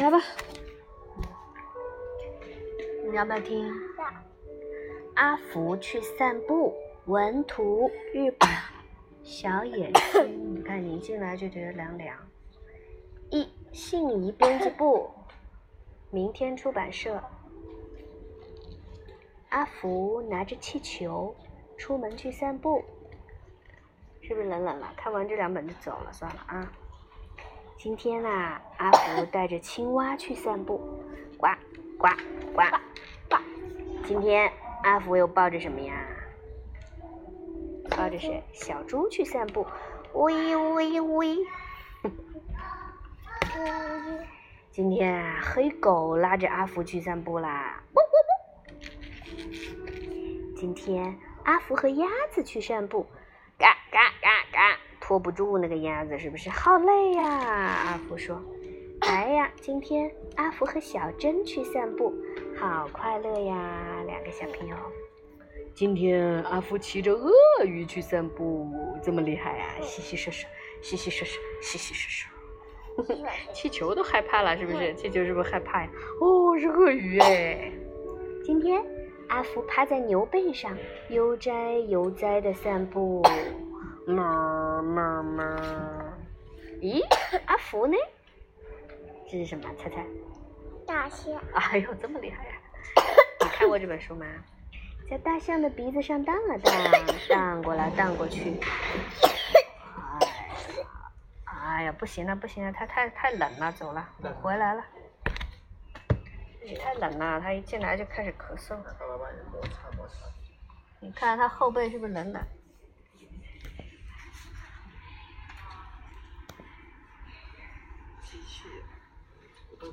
来吧，你要不要听？阿福去散步，文图日本小野君。你看你一进来就觉得凉凉。一信宜编辑部，明天出版社。阿福拿着气球出门去散步，是不是冷冷了？看完这两本就走了，算了啊。今天啊，阿福带着青蛙去散步，呱呱呱呱。今天阿福又抱着什么呀？抱着谁？小猪去散步，喂喂喂。今天啊，黑狗拉着阿福去散步啦，呜呜呜。今天阿福和鸭子去散步，嘎嘎嘎嘎。拖不住那个鸭子，是不是好累呀？阿福说：“来呀，今天阿福和小珍去散步，好快乐呀！两个小朋友。今天阿福骑着鳄鱼去散步，这么厉害呀！稀稀疏疏，稀稀疏疏，稀稀疏疏。气球都害怕了，是不是？气球是不是害怕呀？哦，是鳄鱼哎！今天阿福趴在牛背上，悠哉悠哉的散步。”喵喵喵！咦，阿福呢？这是什么？猜猜。大象。哎呦，这么厉害呀！你看过这本书吗？在大象的鼻子上荡啊荡，荡过来荡过去。哎呀，哎呀，不行了不行了，它太太冷了，走了，回来了。你太冷了，它一进来就开始咳嗽。你看它后背是不是冷冷？机器，我都